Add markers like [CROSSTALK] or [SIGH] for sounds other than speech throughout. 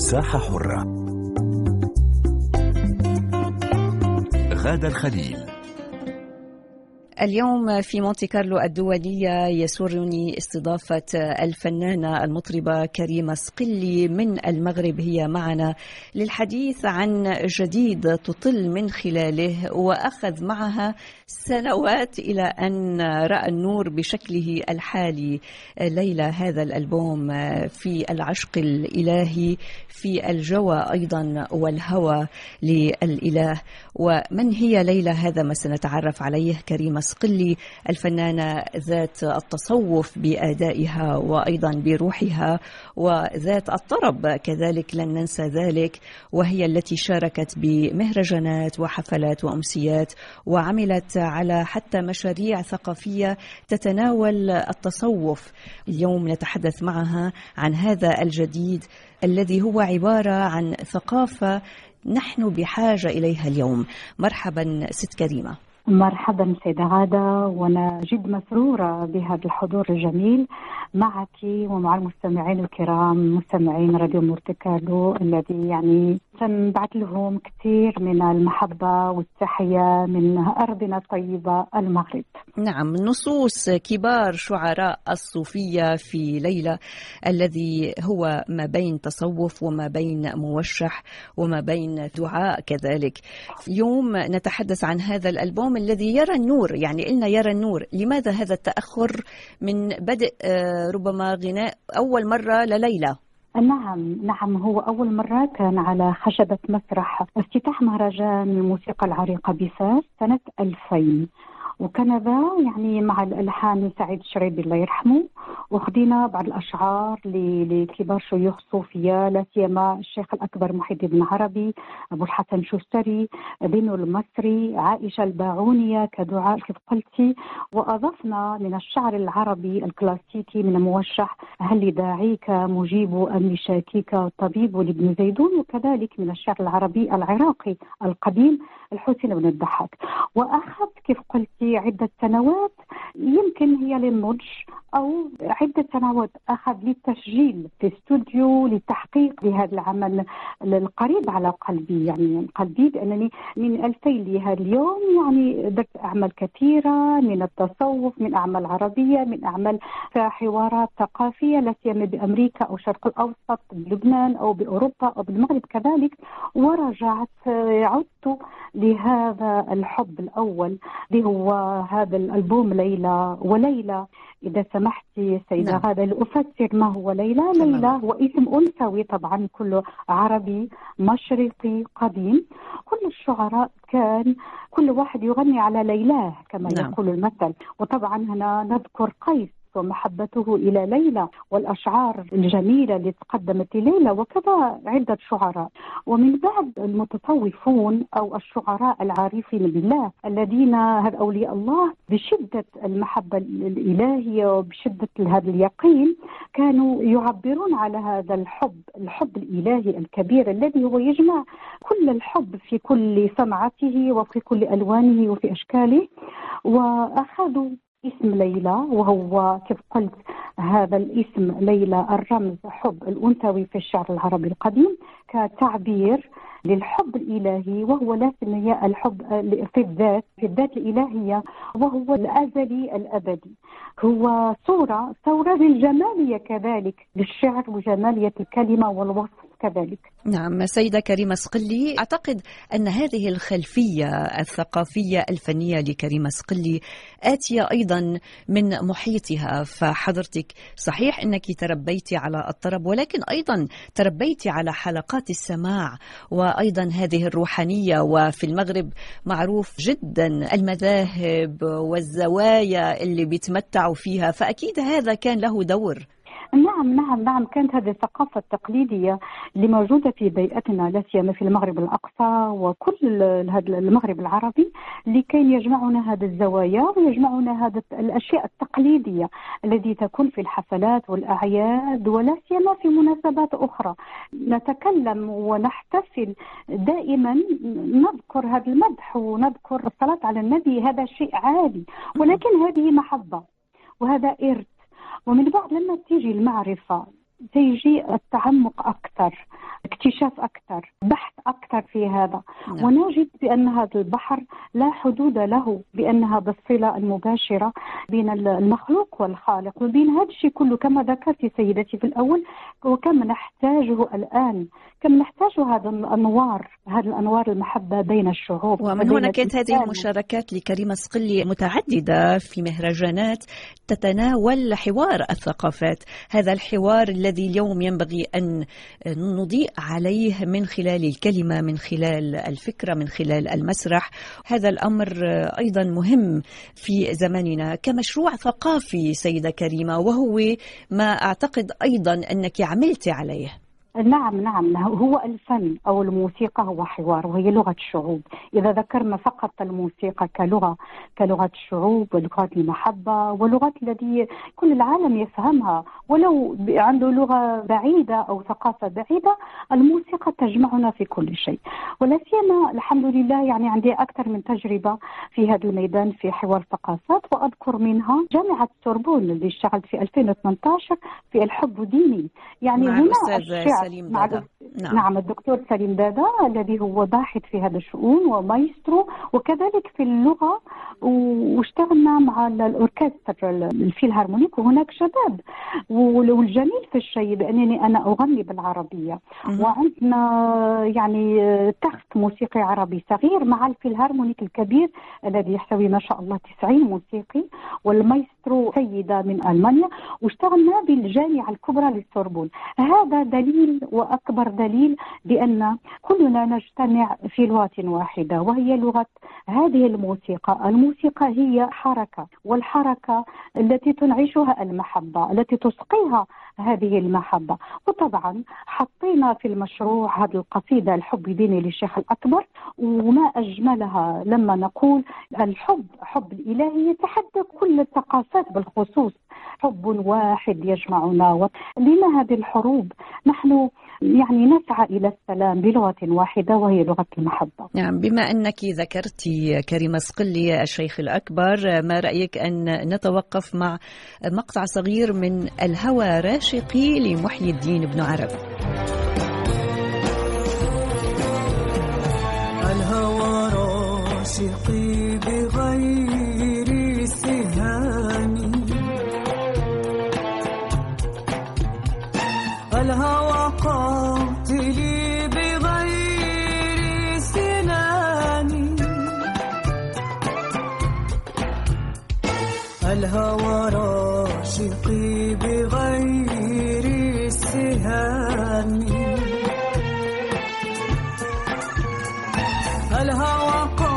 مساحة حرة. غادة الخليل. اليوم في مونتي كارلو الدولية يسرني استضافة الفنانة المطربة كريمة سقلي من المغرب. هي معنا للحديث عن جديد تطل من خلاله وأخذ معها سنوات إلى أن رأى النور بشكله الحالي. ليلى هذا الألبوم في العشق الإلهي في الجوى أيضا والهوى للإله. ومن هي ليلى؟ هذا ما سنتعرف عليه كريمة صقلي الفنانة ذات التصوف بأدائها وأيضا بروحها وذات الطرب كذلك لن ننسى ذلك وهي التي شاركت بمهرجانات وحفلات وأمسيات وعملت على حتى مشاريع ثقافية تتناول التصوف. اليوم نتحدث معها عن هذا الجديد الذي هو عبارة عن ثقافة نحن بحاجة إليها اليوم. مرحبا ست كريمة. مرحبا سيدة غادة وأنا جد مسرورة بهذا الحضور الجميل معك ومع المستمعين الكرام مستمعين راديو مورتكالو الذي يعني سنبعث لهم كثير من المحبة والتحية من أرضنا الطيبة المغرب. نعم نصوص كبار شعراء الصوفية في ليلى الذي هو ما بين تصوف وما بين موشح وما بين دعاء كذلك. يوم نتحدث عن هذا الألبوم الذي يرى النور يعني قلنا يرى النور لماذا هذا التأخر من بدء ربما غناء أول مرة لليلى نعم نعم هو أول مرة كان على خشبة مسرح افتتاح مهرجان الموسيقى العريقة بفاس سنة 2000 وكان ذا يعني مع الألحان سعيد الشرايبي الله يرحمه. وخذينا بعض الأشعار لكبار شيوخ الصوفيه لا سيما الشيخ الأكبر محي الدين بن عربي أبو الحسن الششتري ذو النون المصري عائشة الباعونية كدعاء كيف قلتي وأضفنا من الشعر العربي الكلاسيكي من موشح هل داعيك مجيب أم شاكيك طبيب لابن زيدون؟ وكذلك من الشعر العربي العراقي القديم الحسين بن الضحاك. وأخذ كيف قلتي عده سنوات يمكن هي للنضج أو عدة سنوات. أخذ للتسجيل في استوديو للتحقيق لهذا العمل القريب على قلبي. يعني قلبي بانني من 2000 لهذا اليوم. يعني درت اعمال كثيرة من التصوف من أعمال عربية من أعمال حوارات ثقافية لا سيما بأمريكا أو الشرق الأوسط بلبنان أو بأوروبا أو بالمغرب كذلك. ورجعت عدت لهذا الحب الأول اللي هو هذا الألبوم ليلى وليلى. إذا سمحتي سيدة نعم. هذا لافسر ما هو ليلى. ليلى هو اسم انثوي طبعا كله عربي مشرقي قديم. كل الشعراء كان كل واحد يغني على ليلاه كما نعم. يقول المثل. وطبعا هنا نذكر قيس ومحبته إلى ليلى والأشعار الجميلة اللي تقدمت لليلى وكذا عدة شعراء. ومن بعد المتصوفون أو الشعراء العارفين بالله الذين هذا أولياء الله بشدة المحبة الإلهية وبشدة هذا اليقين كانوا يعبرون على هذا الحب الحب الإلهي الكبير الذي هو يجمع كل الحب في كل صنعته وفي كل ألوانه وفي أشكاله وأخذوا اسم ليلى وهو كيف قلت هذا الاسم ليلى الرمز حب الأنثوي في الشعر العربي القديم كتعبير للحب الإلهي وهو لا هي الحب في الذات في الذات الإلهية وهو الأزلي الأبدي. هو صورة صورة للجمالية كذلك للشعر وجمالية الكلمة والوصف. كذلك. نعم سيدة كريمة صقلي أعتقد أن هذه الخلفية الثقافية الفنية لكريمة صقلي آتية أيضا من محيطها. فحضرتك صحيح أنك تربيتي على الطرب ولكن أيضا تربيتي على حلقات السماع وأيضا هذه الروحانية. وفي المغرب معروف جدا المذاهب والزوايا اللي بيتمتعوا فيها فأكيد هذا كان له دور. نعم نعم نعم. كانت هذه الثقافة التقليدية اللي موجودة في بيئتنا لا سيما في المغرب الأقصى وكل هذا المغرب العربي لكي يجمعنا هذه الزوايا ويجمعنا هذه الأشياء التقليدية التي تكون في الحفلات والأعياد ولا سيما في مناسبات أخرى. نتكلم ونحتفل دائما نذكر هذا المدح ونذكر الصلاة على النبي هذا شيء عادي. ولكن هذه محبة وهذا إرث. ومن بعد لما تيجي المعرفة تيجي التعمق أكثر اكتشاف أكثر بحث أكثر في هذا نعم. ونجد بأن هذا البحر لا حدود له بأنها بالصلة المباشرة بين المخلوق والخالق وبين هذا الشيء كله كما ذكرت سيدتي في الأول وكم نحتاجه الآن كم نحتاج هذا الأنوار هذه الأنوار المحبة بين الشعوب ومن هنا كانت هذه. المشاركات لكريمة صقلي متعددة في مهرجانات تتناول حوار الثقافات هذا الحوار الذي اليوم ينبغي أن نضيء عليه من خلال الكلمة من خلال الفكرة من خلال المسرح. هذا الأمر أيضا مهم في زماننا. كمشروع ثقافي سيدة كريمة وهو ما أعتقد أيضا أنك عملت عليه. نعم نعم. هو الفن أو الموسيقى هو حوار وهي لغة الشعوب، إذا ذكرنا فقط الموسيقى كلغة كلغة الشعوب ولغه المحبة ولغه الذي كل العالم يفهمها. ولو عنده لغة بعيدة أو ثقافة بعيدة الموسيقى تجمعنا في كل شيء، ولا سيما الحمد لله يعني عندي أكثر من تجربة في هذا الميدان في حوار ثقافات وأذكر منها جامعة سوربون اللي اشتغلت في 2018 في الحب ديني، يعني هنا الشعر سليم دادا. نعم. نعم الدكتور سليم دادا الذي هو باحث في هذا الشؤون ومايسترو وكذلك في اللغة و- واشتغلنا مع ال- الاوركسترا ال- الفيلهارمونيك وهناك شباب وال- والجميل في الشيء بأنني أنا أغني بالعربية مهم. وعندنا يعني تخت موسيقي عربي صغير مع الفيلهارمونيك الكبير الذي يحتوي ما شاء الله 90 موسيقي والمايسترو سيدة من ألمانيا واشتغلنا بالجامعة الكبرى للسوربون هذا دليل وأكبر دليل بأن كلنا نجتمع في لغة واحدة وهي لغة هذه الموسيقى، الموسيقى هي حركة والحركة التي تنعشها المحبة، التي تسقيها هذه المحبة، وطبعا حطينا في المشروع هذه القصيدة الحب ديني للشيخ الأكبر وما أجملها لما نقول الحب حب الإلهي يتحدى كل الثقافات بالخصوص. حب واحد يجمعنا لما هذه الحروب؟ نحن يعني نسعى إلى السلام بلغة واحدة وهي لغة المحبة. نعم بما أنك ذكرت كريمة صقلي الشيخ الأكبر ما رأيك أن نتوقف مع مقطع صغير من الهوى راشقي لمحيي الدين بن عرب؟ الهوى راشقي الهوى قاتلي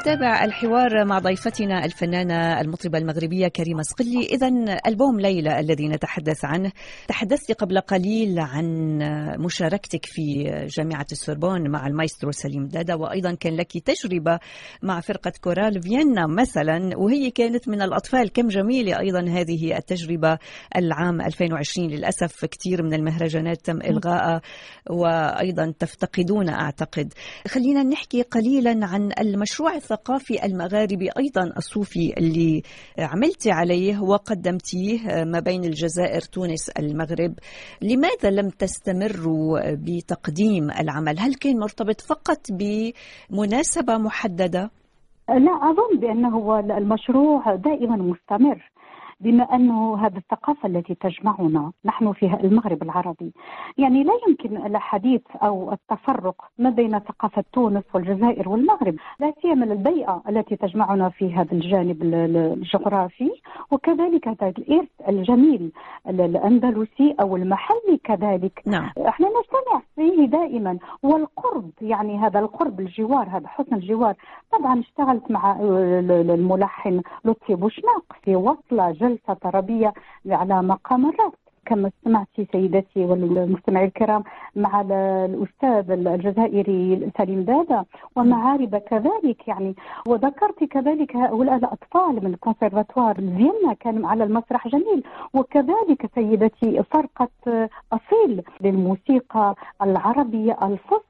نتابع الحوار مع ضيفتنا الفنانة المطربة المغربية كريمة صقلي إذا ألبوم ليلى الذي نتحدث عنه. تحدثت قبل قليل عن مشاركتك في جامعة السوربون مع المايسترو سليم دادا وأيضا كان لك تجربة مع فرقة كورال فيينا مثلا وهي كانت من الأطفال. كم جميلة أيضا هذه التجربة العام 2020 للأسف كثير من المهرجانات تم إلغائها وأيضا تفتقدون أعتقد. خلينا نحكي قليلا عن المشروع الثقافي المغاربي أيضا الصوفي اللي عملتي عليه وقدمتيه ما بين الجزائر تونس المغرب. لماذا لم تستمروا بتقديم العمل؟ هل كان مرتبط فقط بمناسبة محددة؟ لا أظن بأنه المشروع دائما مستمر. بما أنه هذه الثقافة التي تجمعنا نحن في المغرب العربي. يعني لا يمكن الحديث أو التفرق ما بين ثقافة تونس والجزائر والمغرب لا سيما البيئة التي تجمعنا في هذا الجانب الجغرافي. وكذلك هذا الإرث الجميل الأندلسي أو المحلي كذلك. نعم. إحنا نجتمع فيه دائما. والقرب يعني هذا القرب الجوار هذا حسن الجوار. طبعا اشتغلت مع الملحن لطفي بوشناق في وصلة جلسة طربية على مقام الرأس كما سمعتي سيدتي والمستمعين الكرام مع الأستاذ الجزائري سليم دادا ومعارب كذلك يعني وذكرت كذلك هؤلاء الأطفال من الكونسرفاتوار فيينا كان على المسرح جميل وكذلك سيدتي فرقة أصيل للموسيقى العربية الفصحى.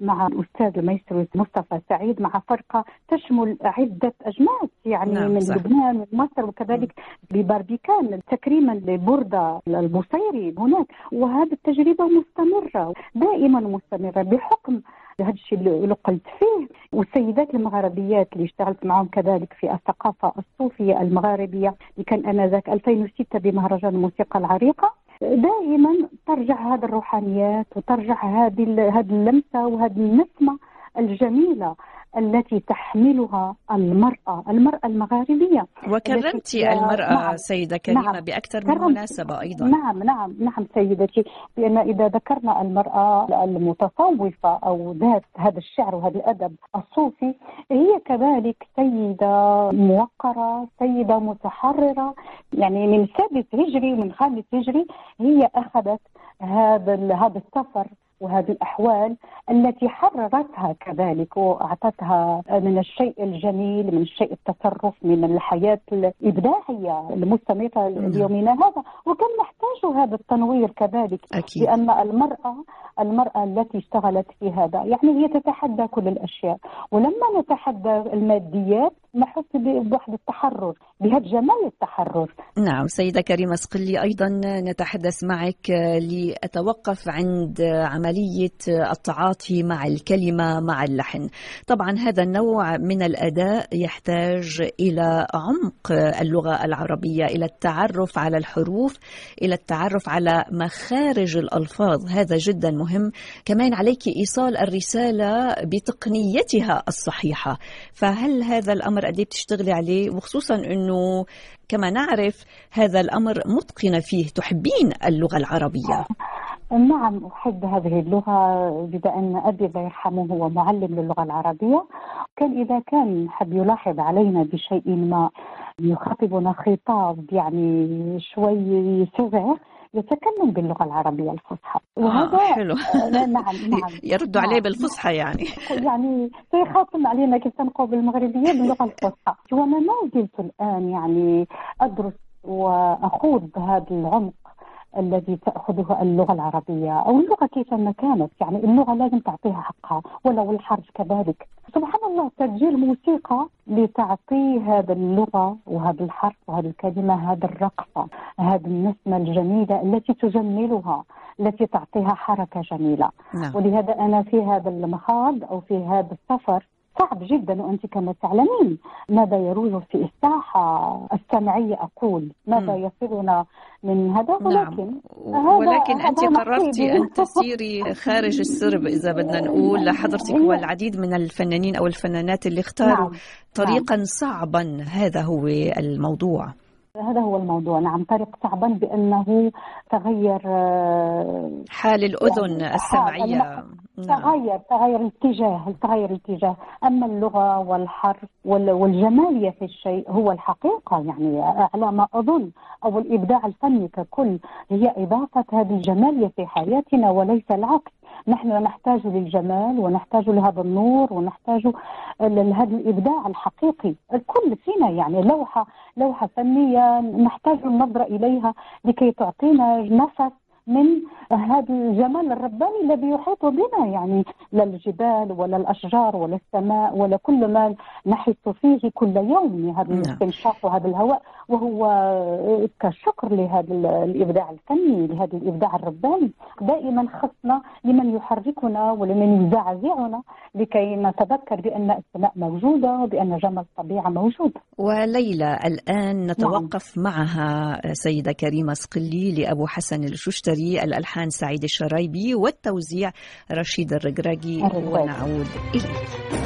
مع الأستاذ المايسترو مصطفى سعيد مع فرقة تشمل عدة أجناس يعني نعم، من صح. لبنان ومن مصر وكذلك بباربيكان تكريما لبوردا البوصيري هناك. وهذه التجربة مستمرة دائما مستمرة بحكم هذا الشيء اللي قلت فيه. والسيدات المغاربيات اللي اشتغلت معهم كذلك في الثقافة الصوفية المغاربية اللي كان انذاك 2006 بمهرجان الموسيقى العريقة دائما ترجع هذه الروحانيات وترجع هذه هذه اللمسة وهذه النسمة الجميلة التي تحملها المرأة، المرأة المغاربية وكرمتي التي- المرأة نعم. سيدة كريمة نعم. بأكثر من. مناسبة أيضا نعم نعم نعم سيدتي لأن إذا ذكرنا المرأة المتصوفة أو ذات هذا الشعر وهذا الأدب الصوفي هي كذلك سيدة موقرة سيدة متحررة يعني من سادس هجري ومن خامس هجري هي أخذت هذا هذا السفر وهذه الأحوال التي حررتها كذلك وأعطتها من الشيء الجميل من الشيء التصرف من الحياة الإبداعية المستمرة ليومنا هذا. وكان نحتاج هذا التنوير كذلك أكيد. لأن المرأة المرأة التي اشتغلت في هذا يعني هي تتحدى كل الأشياء. ولما نتحدى الماديات نحس بوحدة التحرر بهذا جمال التحرر. نعم سيدة كريمة صقلي أيضا نتحدث معك لأتوقف عند عملية التعاطي مع الكلمة مع اللحن. طبعا هذا النوع من الأداء يحتاج إلى عمق اللغة العربية إلى التعرف على الحروف إلى التعرف على مخارج الألفاظ. هذا جدا مهم. كمان عليك إيصال الرسالة بتقنيتها الصحيحة. فهل هذا الأمر قد إيه بتشتغلي عليه وخصوصا أنه كما نعرف هذا الأمر متقنة فيه تحبين اللغة العربية. نعم أحب هذه اللغة بما أن أبي الله يرحمه هو معلم للغة العربية. كان إذا كان حب يلاحظ علينا بشيء ما يخاطبنا خطاب يعني شوي سرع يتكلم باللغة العربية الفصحى. آه حلو. آه، نعم [LAUGHS] نعم يرد نعم. عليه بالفصحى يعني. [LAUGHS] يعني سيخاطب علينا كيف نقول بالمغربية باللغة الفصحى. وأنا ما زلت الآن يعني أدرس وأخوض هذا العمق الذي تأخذه اللغة العربية أو اللغة كيفما كانت. يعني اللغة لازم تعطيها حقها ولو الحرف كذلك. سبحان الله تسجيل موسيقى لتعطي هذا اللغة وهذا الحرف وهذه الكلمة هذا الرقصة هذه النسمة الجميلة التي تجملها التي تعطيها حركة جميلة. نعم. ولهذا أنا في هذا المخاض أو في هذا السفر صعب جدا وأنت كما تعلمين ماذا يروج في الساحة السمعية أقول ماذا. يصلنا من هذا نعم ولكن هذا- ولكن هذا قررتي. [LAUGHS] أن تسيري خارج السرب إذا بدنا نقول حضرتك والعديد من الفنانين أو الفنانات اللي اختاروا نعم. طريقا صعبا هذا هو الموضوع هذا هو الموضوع. نعم طارق صعبا بأنه تغير آه، حال الأذن يعني السمعية. نعم. تغير تغير الاتجاه تغير الاتجاه. أما اللغة والحرف وال- والجمالية في الشيء هو الحقيقة. يعني على ما اظن أو الإبداع الفني ككل هي إضافة هذه الجمالية في حياتنا وليس العكس. نحن نحتاج للجمال ونحتاج لهذا النور ونحتاج لهذا الإبداع الحقيقي. الكل فينا يعني لوحه لوحة فنية نحتاج النظره إليها لكي تعطينا نفس من هذا الجمال الرباني الذي يحيط بنا يعني لا الجبال ولا الأشجار ولا السماء ولا كل ما نحس فيه كل يوم هذا نعم. الاستنشاق وهذا الهواء وهو كشكر لهذا ال- الإبداع الفني لهذا الإبداع الرباني. دائما خصنا لمن يحركنا ولمن يزعزعنا لكي نتذكر بأن السماء موجودة وبان جمال الطبيعة موجود. وليلى الآن نتوقف معها سيدة كريمة صقلي لأبو حسن الششتري الألحان سعيد الشرايبي والتوزيع رشيد الرقراقي. ونعود إليك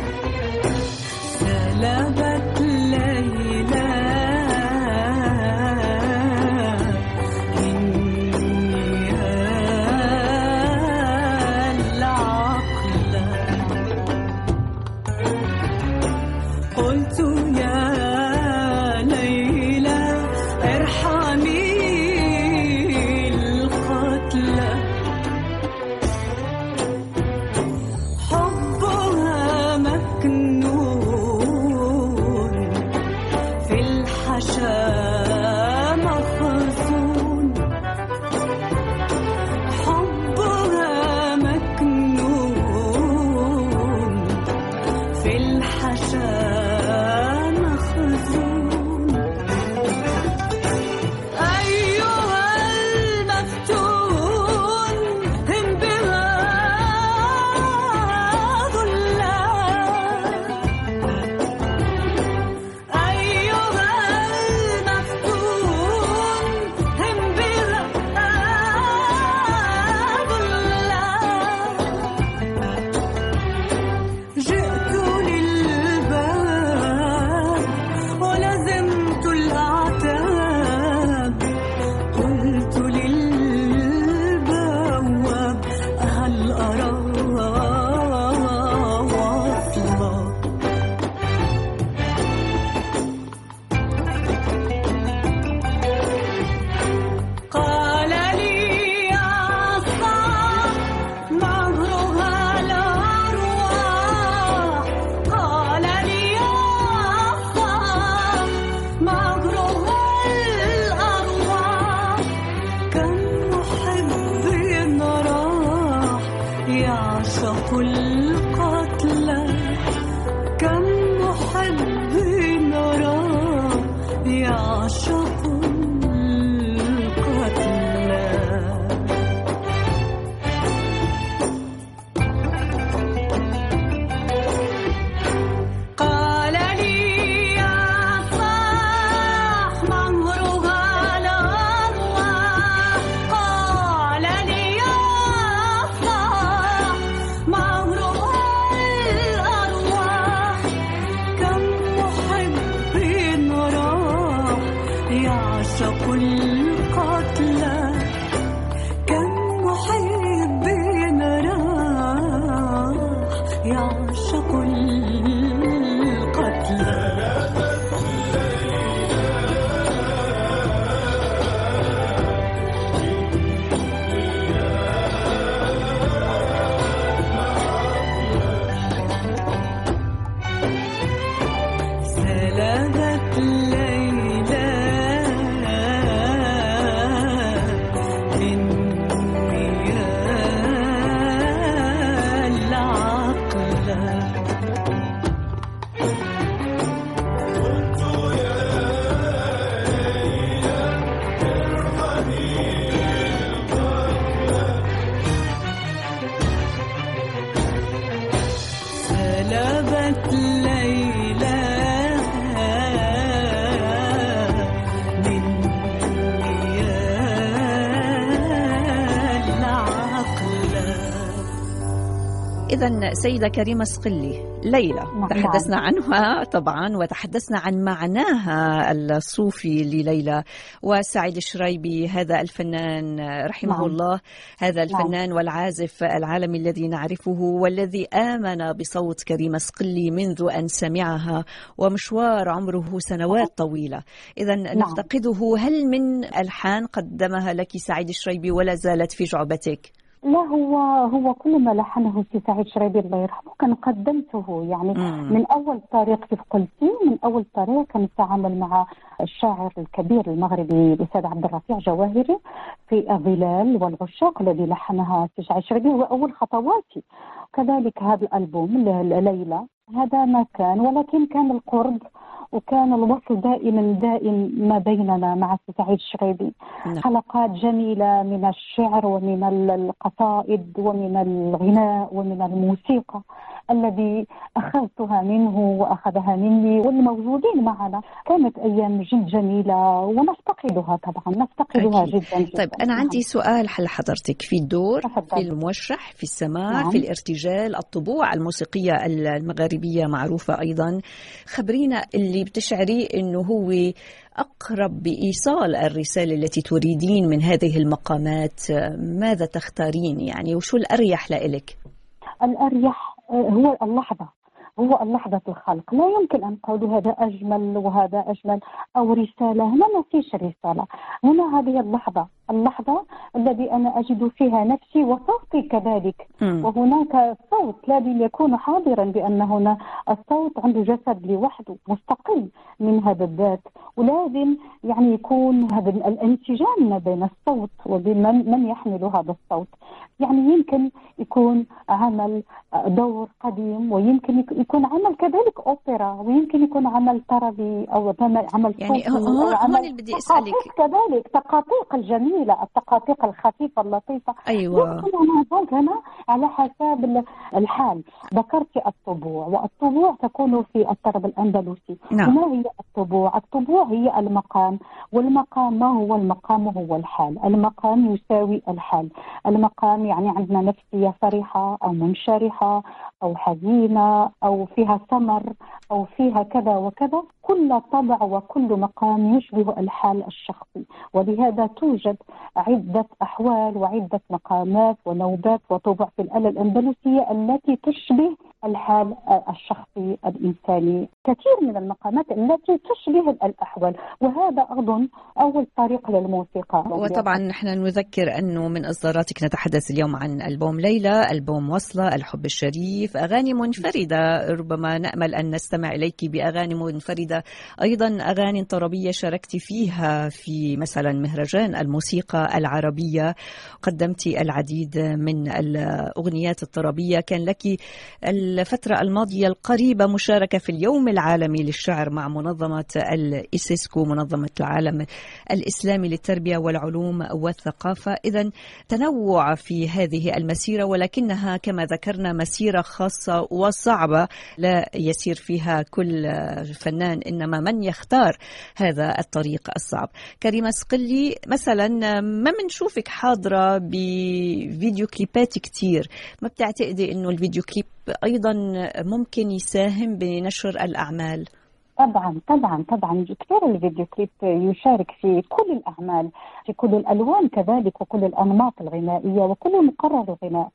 يعشق سيدة كريمة صقلي ليلى نعم. تحدثنا عنها طبعا وتحدثنا عن معناها الصوفي لليلى. وسعيد الشريبي هذا الفنان رحمه نعم. الله. هذا الفنان والعازف العالمي الذي نعرفه والذي آمن بصوت كريمة صقلي منذ أن سمعها ومشوار عمره سنوات طويلة. إذا نفتقده. هل من ألحان قدمها لك سعيد الشريبي ولا زالت في جعبتك؟ لا هو هو كل ما لحنه سي سعيد شريبي الله يرحمه كان قدمته يعني مم. من أول طريق كيف قلتي من أول طريق كان التعامل مع الشاعر الكبير المغربي الأستاذ عبد الرفيع جواهري في الظلال والعشاق الذي لحنها سي سعيد شريبي هو أول خطواتي كذلك هذا الألبوم ليلى هذا ما كان ولكن كان القرب وكان الوصل دائما دائم ما بيننا مع سعيد الشريبي نعم. حلقات جميلة من الشعر ومن ال- القصائد ومن الغناء ومن الموسيقى الذي أخذتها منه وأخذها مني والموجودين معنا. كانت أيام جد جميلة ونفتقدها طبعا نفتقدها أكيد. جدا, جدا. طيب أنا عندي سؤال حل حضرتك. في الدور في تفضل. الموشح في السماع نعم. في الارتجال الطبوع الموسيقية المغاربية معروفة أيضا. خبرينا اللي بتشعري أنه هو أقرب بإيصال الرسالة التي تريدين من هذه المقامات ماذا تختارين يعني؟ وشو الأريح لإلك؟ الأريح هو اللحظة هو اللحظة الخلق. لا يمكن أن نقول هذا أجمل وهذا أجمل أو رسالة. هنا ما فيش رسالة. هنا هذه اللحظة. اللحظة الذي أنا أجد فيها نفسي وصوتي كذلك مم. وهناك صوت لازم يكون حاضرا بأن هنا الصوت عنده جسد لوحده مستقل من هذا الذات ولازم يعني يكون هذا الانسجام ما بين الصوت وبين من يحمل هذا الصوت يعني يمكن يكون عمل آه، دور قديم ويمكن يك- يكون عمل كذلك أوبرا ويمكن يكون عمل طربي أو عمل يعني هون- اللي بدي أسألك. كذلك تقاطيق الجميلة التقاطيق الخفيفة اللطيفة. أيوة. يمكن هنا على حساب ال- الحال. ذكرت الطبوع والطبوع تكون في الطرب الأندلسي. نعم. ما هي الطبوع؟ الطبوع هي المقام والمقام ما هو؟ المقام هو الحال. المقام يساوي الحال. المقام يعني عندنا نفسية فرحة أو منشرحة أو حزينة أو فيها سمر أو فيها كذا وكذا. كل طبع وكل مقام يشبه الحال الشخصي. ولهذا توجد عدة أحوال وعدة مقامات ونوبات وطبع في الآلة الأندلسية التي تشبه الحال الشخصي الإنساني. كثير من المقامات التي تشبه الأحوال وهذا أظن أول طريق للموسيقى. وطبعا نحن نذكر أنه من إصداراتك نتحدث اليوم عن ألبوم ليلى، ألبوم وصلة، الحب الشريف، أغاني منفردة. ربما نأمل أن نستمع إليك بأغاني منفردة، أيضا أغاني طربية شاركت فيها في مثلا مهرجان الموسيقى العربية، قدمت العديد من الأغنيات الطربية، كان لك الفترة الماضية القريبة مشاركة في اليوم العالمي للشعر مع منظمة الإيسيسكو منظمة العالم الإسلامي للتربية والعلوم والثقافة. إذا تنوع في هذه المسيرة ولكنها كما ذكرنا مسيرة خاصة وصعبة لا يسير فيها كل فنان إنما من يختار هذا الطريق الصعب. كريمة سقلي مثلا ما بنشوفك حاضرة بفيديو كليبات كتير؟ ما بتعتقدي أنه الفيديو كليب أيضا ممكن يساهم بنشر الأعمال. طبعا طبعا طبعا. كثير الفيديو كليب يشارك في كل الأعمال في كل الألوان كذلك وكل الأنماط الغنائية وكل مقرر الغناء.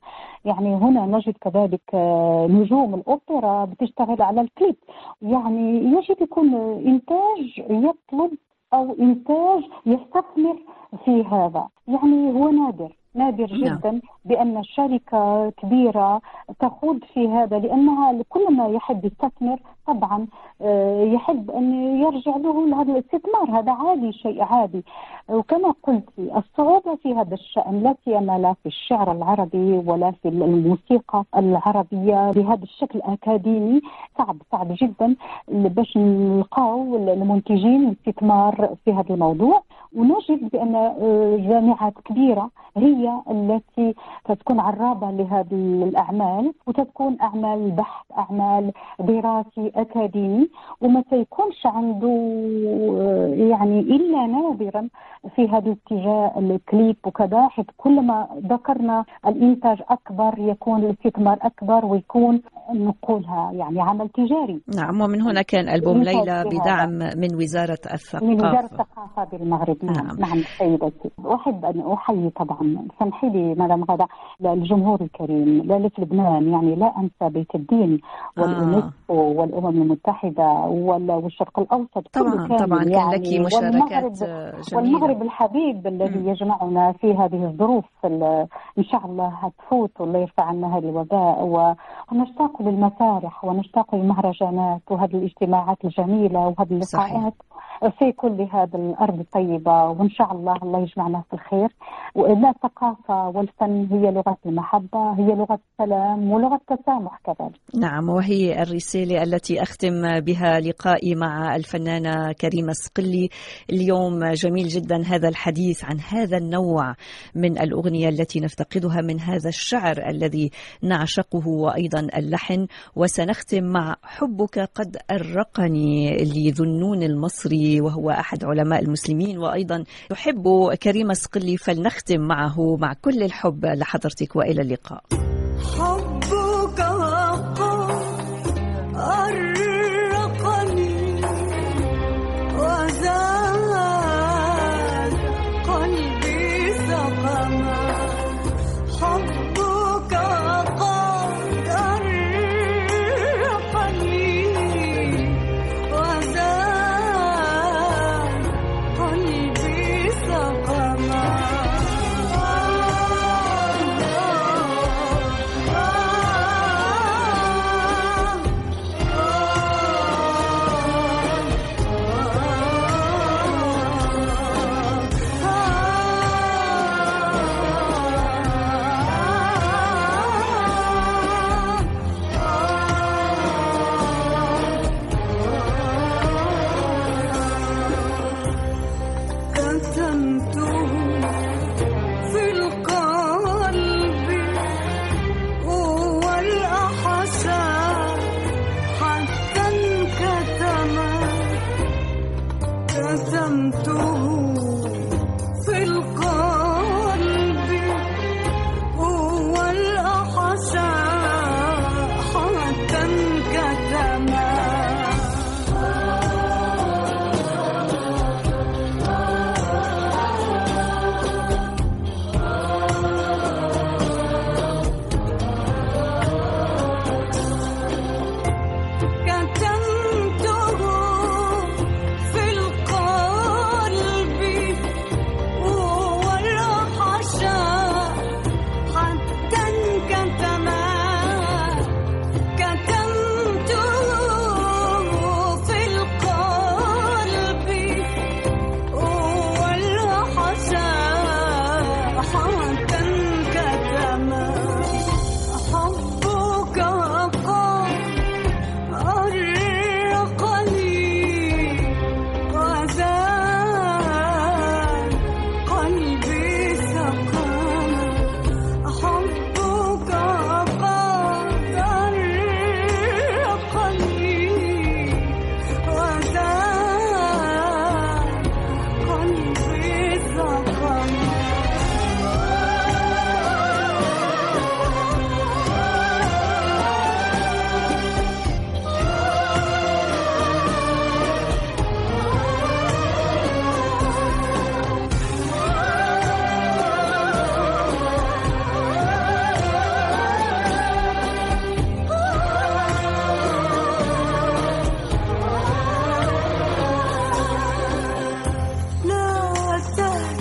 يعني هنا نجد كذلك آه، نجوم الأوبرا بتشتغل على الكليب. يعني يجب يكون إنتاج يطلب أو إنتاج يستثمر في هذا. يعني هو نادر نادر نعم. جدا بأن شركة كبيرة تخوض في هذا لأنها كل ما يحب يستثمر طبعا آه، يحب أن يرجع له هذا الاستثمار هذا عادي شيء عادي. وكما قلت الصعوبة في هذا الشأن لا سيما لا في الشعر العربي ولا في الموسيقى العربية بهذا الشكل الأكاديمي. صعب صعب جدا باش نلقاو المنتجين الاستثمار في هذا الموضوع. ونجد بأن آه، جامعات كبيرة هي التي ستكون عرابة لهذه وتكون أعمال بحث أعمال دراسي أكاديمي وما سيكونش عنده آه، يعني إلا نادرا في هذا الاتجاه الكليب وكذا حيث كلما ذكرنا الإنتاج أكبر يكون الاستثمار أكبر ويكون نقولها يعني عمل تجاري. نعم ومن هنا كان ألبوم ليلى. بدعم من وزارة من وزارة الثقافة الثقافة بالمغرب. نعم نعم. نعم, نعم سيدتي. أحب أن أحيي طبعا. سمحي لي مدام غدا الجمهور الكريم لا في لبنان. يعني لا أنسى بيت الدين واليونسكو والأمم المتحدة وال- والشرق الأوسط كله طبعا كامل طبعا كان يعني لك مشاركات والمغرب جميلة والمغرب الحبيب الذي. يجمعنا في هذه الظروف ال- إن شاء الله هتفوت والله يرفع عنا هذا الوباء ونشتاق للمسارح ونشتاق للمهرجانات وهذه الاجتماعات الجميلة وهذه صحيح. اللقاءات في كل هذا الأرض الطيبة وإن شاء الله الله يجمعنا في الخير وإن الثقافة والفن هي لغة المحبة هي لغة السلام ولغة التسامح كذلك. نعم وهي الرسالة التي أختم بها لقائي مع الفنانة كريمة صقلي اليوم جميل جدا هذا الحديث عن هذا النوع من الأغنية التي نفتقدها من هذا الشعر الذي نعشقه وأيضا اللحن. وسنختم مع حبك قد أرقني لذنون المصري. وهو أحد علماء المسلمين وأيضا يحب كريمة صقلي فلنختم معه مع كل الحب لحضرتك وإلى اللقاء.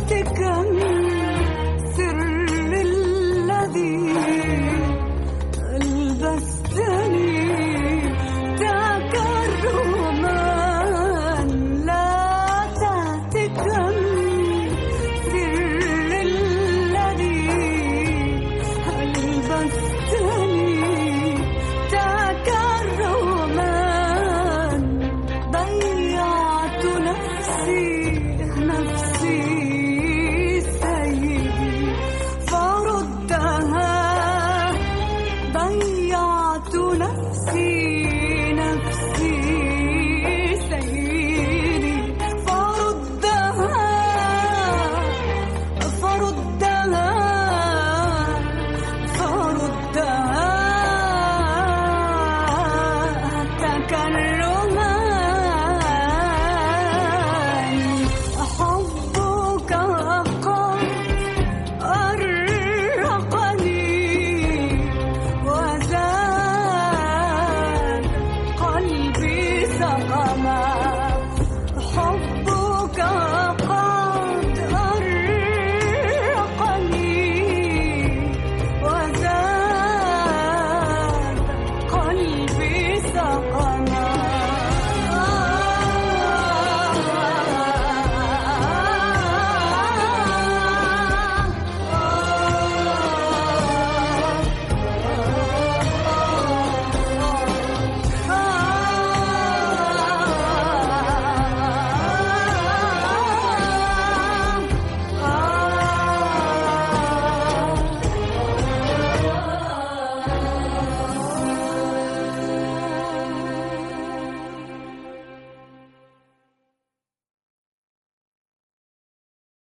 的更。